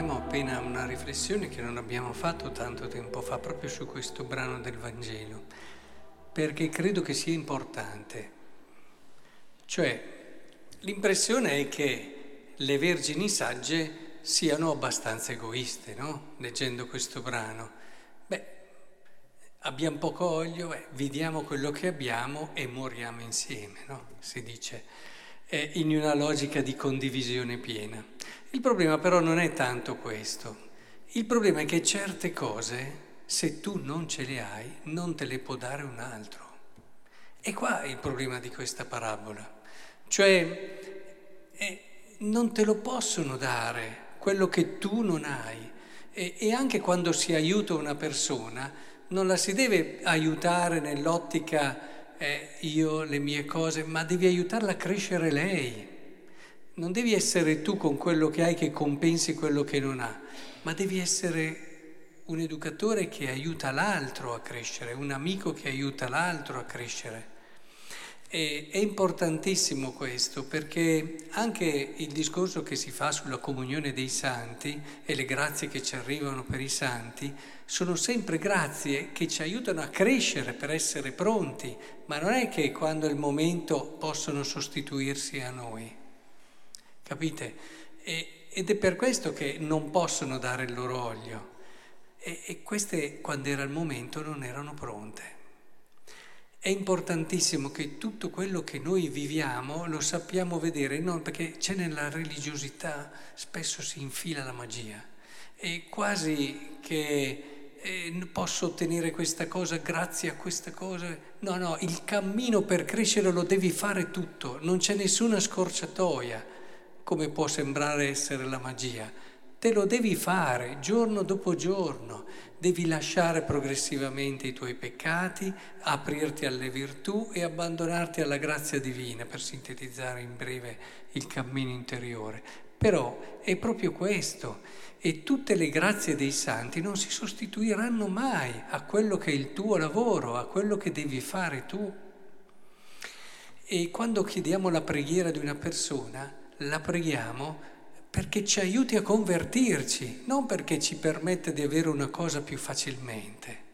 Veniamo appena una riflessione che non abbiamo fatto tanto tempo fa proprio su questo brano del Vangelo, perché credo che sia importante. Cioè, l'impressione è che le vergini sagge siano abbastanza egoiste, no? Leggendo questo brano. Beh, abbiamo poco olio, eh, vediamo quello che abbiamo e moriamo insieme, no? Si dice, in una logica di condivisione piena. Il problema però non è tanto questo. Il problema è che certe cose, se tu non ce le hai, non te le può dare un altro. E qua è il problema di questa parabola. Cioè, eh, non te lo possono dare quello che tu non hai. E, e anche quando si aiuta una persona, non la si deve aiutare nell'ottica eh, io, le mie cose, ma devi aiutarla a crescere lei. Non devi essere tu con quello che hai che compensi quello che non ha, ma devi essere un educatore che aiuta l'altro a crescere, un amico che aiuta l'altro a crescere. E è importantissimo questo perché anche il discorso che si fa sulla comunione dei santi e le grazie che ci arrivano per i santi sono sempre grazie che ci aiutano a crescere per essere pronti, ma non è che quando è il momento possono sostituirsi a noi. Capite? E, ed è per questo che non possono dare il loro olio. E, e queste, quando era il momento, non erano pronte. È importantissimo che tutto quello che noi viviamo lo sappiamo vedere, non perché c'è nella religiosità, spesso si infila la magia, e quasi che eh, posso ottenere questa cosa grazie a questa cosa. No, no, il cammino per crescere lo devi fare tutto, non c'è nessuna scorciatoia, come può sembrare essere la magia. Te lo devi fare giorno dopo giorno, devi lasciare progressivamente i tuoi peccati, aprirti alle virtù e abbandonarti alla grazia divina, per sintetizzare in breve il cammino interiore. Però è proprio questo e tutte le grazie dei santi non si sostituiranno mai a quello che è il tuo lavoro, a quello che devi fare tu. E quando chiediamo la preghiera di una persona, la preghiamo perché ci aiuti a convertirci, non perché ci permette di avere una cosa più facilmente.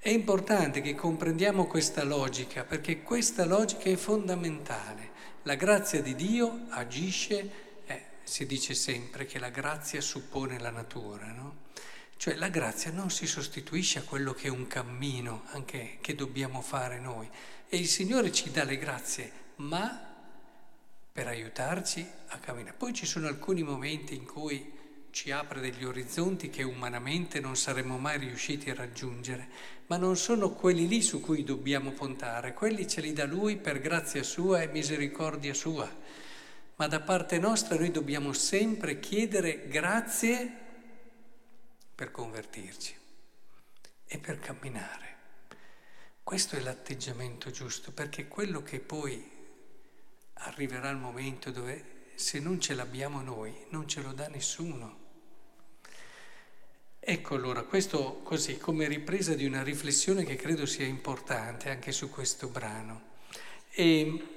È importante che comprendiamo questa logica, perché questa logica è fondamentale. La grazia di Dio agisce, eh, si dice sempre che la grazia suppone la natura, no? Cioè la grazia non si sostituisce a quello che è un cammino anche che dobbiamo fare noi. E il Signore ci dà le grazie, ma per aiutarci a camminare. Poi ci sono alcuni momenti in cui ci apre degli orizzonti che umanamente non saremmo mai riusciti a raggiungere, ma non sono quelli lì su cui dobbiamo puntare, quelli ce li dà Lui per grazia sua e misericordia sua. Ma da parte nostra noi dobbiamo sempre chiedere grazie per convertirci e per camminare. Questo è l'atteggiamento giusto, perché quello che poi arriverà il momento dove se non ce l'abbiamo noi non ce lo dà nessuno. Ecco allora, questo così come ripresa di una riflessione che credo sia importante anche su questo brano. E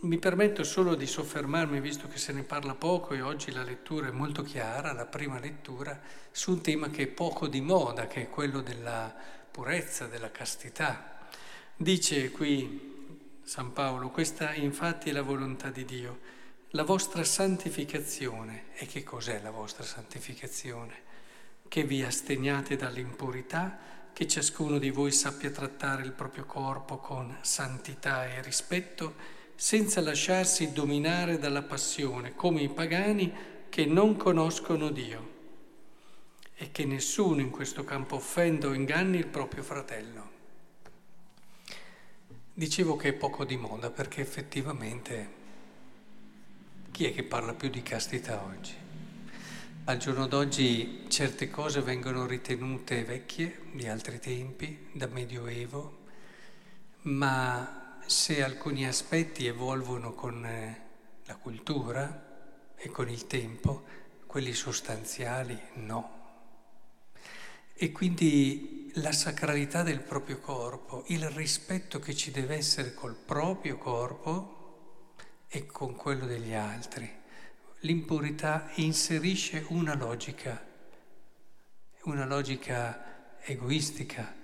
mi permetto solo di soffermarmi, visto che se ne parla poco e oggi la lettura è molto chiara, la prima lettura, su un tema che è poco di moda, che è quello della purezza, della castità. Dice qui San Paolo, questa infatti è la volontà di Dio, la vostra santificazione. E che cos'è la vostra santificazione? Che vi asteniate dall'impurità, che ciascuno di voi sappia trattare il proprio corpo con santità e rispetto, senza lasciarsi dominare dalla passione, come i pagani che non conoscono Dio e che nessuno in questo campo offenda o inganni il proprio fratello. Dicevo che è poco di moda perché effettivamente chi è che parla più di castità oggi? Al giorno d'oggi certe cose vengono ritenute vecchie di altri tempi, da Medioevo, ma se alcuni aspetti evolvono con eh, la cultura e con il tempo, quelli sostanziali no. E quindi la sacralità del proprio corpo, il rispetto che ci deve essere col proprio corpo e con quello degli altri. l'impurità inserisce una logica, una logica egoistica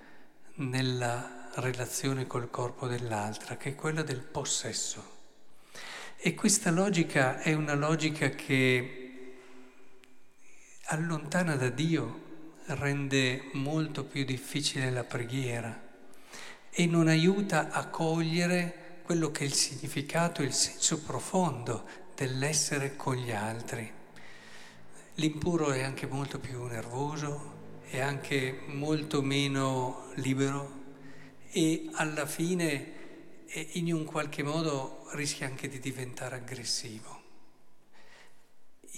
nella relazione col corpo dell'altra, che è quella del possesso. E questa logica è una logica che allontana da Dio, rende molto più difficile la preghiera e non aiuta a cogliere quello che è il significato, il senso profondo dell'essere con gli altri. L'impuro è anche molto più nervoso, è anche molto meno libero e alla fine in un qualche modo rischia anche di diventare aggressivo.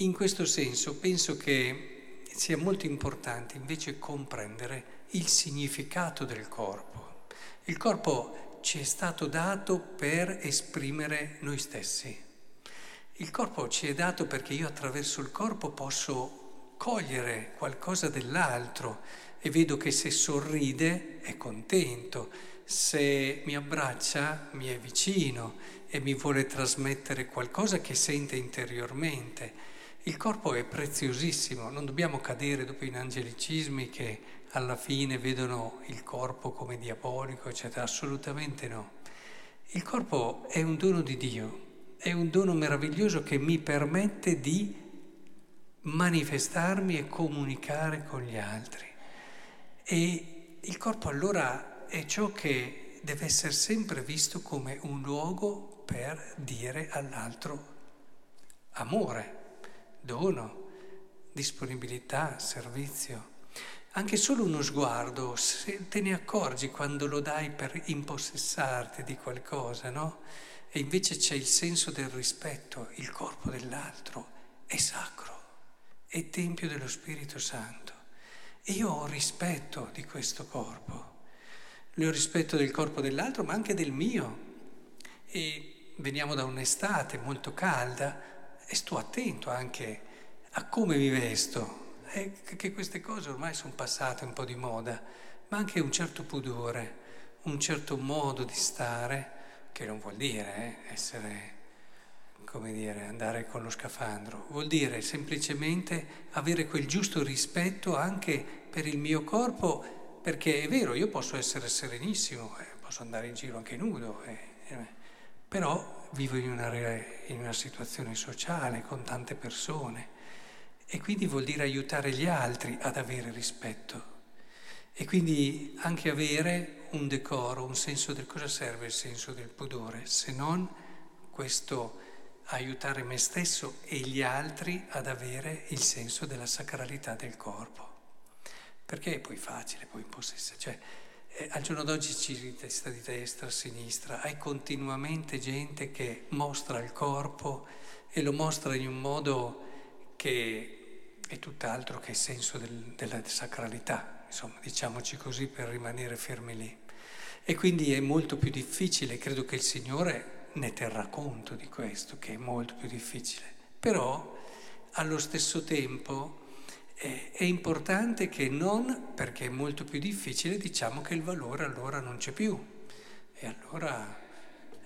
In questo senso penso che sia molto importante invece comprendere il significato del corpo. Il corpo ci è stato dato per esprimere noi stessi. Il corpo ci è dato perché io attraverso il corpo posso cogliere qualcosa dell'altro e vedo che se sorride è contento, se mi abbraccia mi è vicino e mi vuole trasmettere qualcosa che sente interiormente. Il corpo è preziosissimo, non dobbiamo cadere dopo in angelicismi che alla fine vedono il corpo come diabolico, eccetera, assolutamente no. Il corpo è un dono di Dio è un dono meraviglioso che mi permette di manifestarmi e comunicare con gli altri. E il corpo allora è ciò che deve essere sempre visto come un luogo per dire all'altro amore, dono, disponibilità, servizio. Anche solo uno sguardo, se te ne accorgi quando lo dai per impossessarti di qualcosa, no? E invece c'è il senso del rispetto, il corpo dell'altro è sacro, è tempio dello Spirito Santo. E io ho rispetto di questo corpo, ne ho rispetto del corpo dell'altro, ma anche del mio. E veniamo da un'estate molto calda e sto attento anche a come mi vesto, e che queste cose ormai sono passate un po' di moda, ma anche un certo pudore, un certo modo di stare che non vuol dire eh, essere, come dire, andare con lo scafandro, vuol dire semplicemente avere quel giusto rispetto anche per il mio corpo, perché è vero, io posso essere serenissimo, eh, posso andare in giro anche nudo, eh, eh però vivo in una, in una situazione sociale con tante persone e quindi vuol dire aiutare gli altri ad avere rispetto e quindi anche avere un decoro, un senso del cosa serve il senso del pudore, se non questo aiutare me stesso e gli altri ad avere il senso della sacralità del corpo. Perché è poi facile, poi impossessa. Cioè, eh, al giorno d'oggi ci sta di destra, a sinistra, hai continuamente gente che mostra il corpo e lo mostra in un modo che è tutt'altro che il senso del, della sacralità insomma, diciamoci così, per rimanere fermi lì. E quindi è molto più difficile, credo che il Signore ne terrà conto di questo, che è molto più difficile. Però allo stesso tempo è importante che non, perché è molto più difficile, diciamo che il valore allora non c'è più. E allora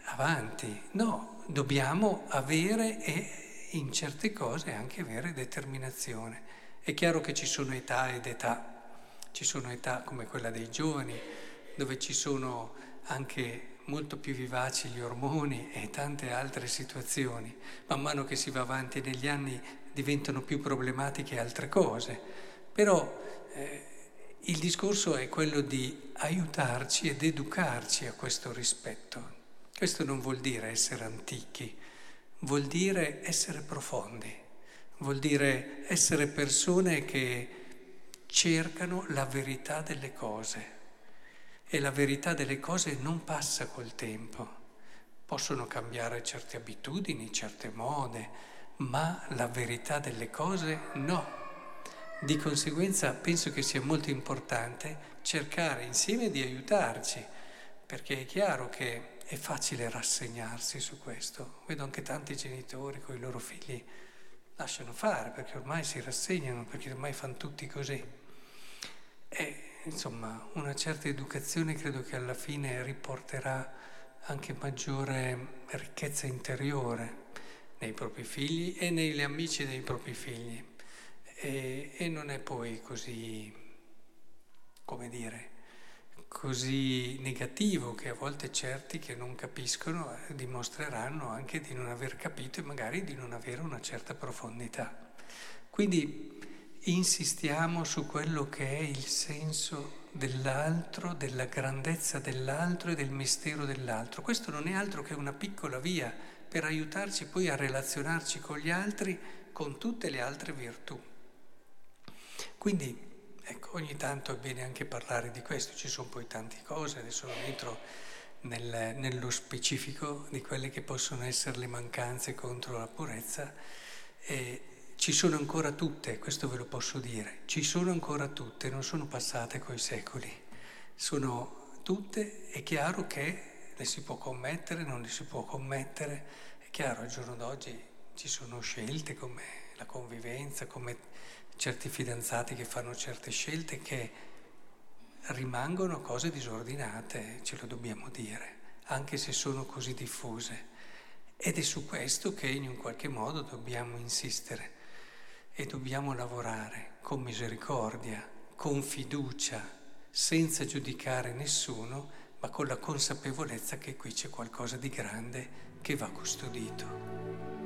avanti. No, dobbiamo avere e in certe cose anche avere determinazione. È chiaro che ci sono età ed età. Ci sono età come quella dei giovani, dove ci sono anche molto più vivaci gli ormoni e tante altre situazioni. Man mano che si va avanti negli anni diventano più problematiche altre cose. Però eh, il discorso è quello di aiutarci ed educarci a questo rispetto. Questo non vuol dire essere antichi, vuol dire essere profondi, vuol dire essere persone che cercano la verità delle cose e la verità delle cose non passa col tempo. Possono cambiare certe abitudini, certe mode, ma la verità delle cose no. Di conseguenza penso che sia molto importante cercare insieme di aiutarci, perché è chiaro che è facile rassegnarsi su questo. Vedo anche tanti genitori con i loro figli lasciano fare perché ormai si rassegnano, perché ormai fanno tutti così. E insomma, una certa educazione credo che alla fine riporterà anche maggiore ricchezza interiore nei propri figli e negli amici dei propri figli. E, e non è poi così, come dire, così negativo che a volte certi che non capiscono eh, dimostreranno anche di non aver capito e magari di non avere una certa profondità. Quindi insistiamo su quello che è il senso dell'altro, della grandezza dell'altro e del mistero dell'altro. Questo non è altro che una piccola via per aiutarci poi a relazionarci con gli altri con tutte le altre virtù. Quindi, ecco, ogni tanto è bene anche parlare di questo, ci sono poi tante cose, adesso non entro nel, nello specifico di quelle che possono essere le mancanze contro la purezza. E, ci sono ancora tutte, questo ve lo posso dire, ci sono ancora tutte, non sono passate coi secoli. Sono tutte, è chiaro che le si può commettere, non le si può commettere, è chiaro, al giorno d'oggi ci sono scelte come la convivenza, come certi fidanzati che fanno certe scelte che rimangono cose disordinate, ce lo dobbiamo dire, anche se sono così diffuse. Ed è su questo che in un qualche modo dobbiamo insistere e dobbiamo lavorare con misericordia, con fiducia, senza giudicare nessuno, ma con la consapevolezza che qui c'è qualcosa di grande che va custodito.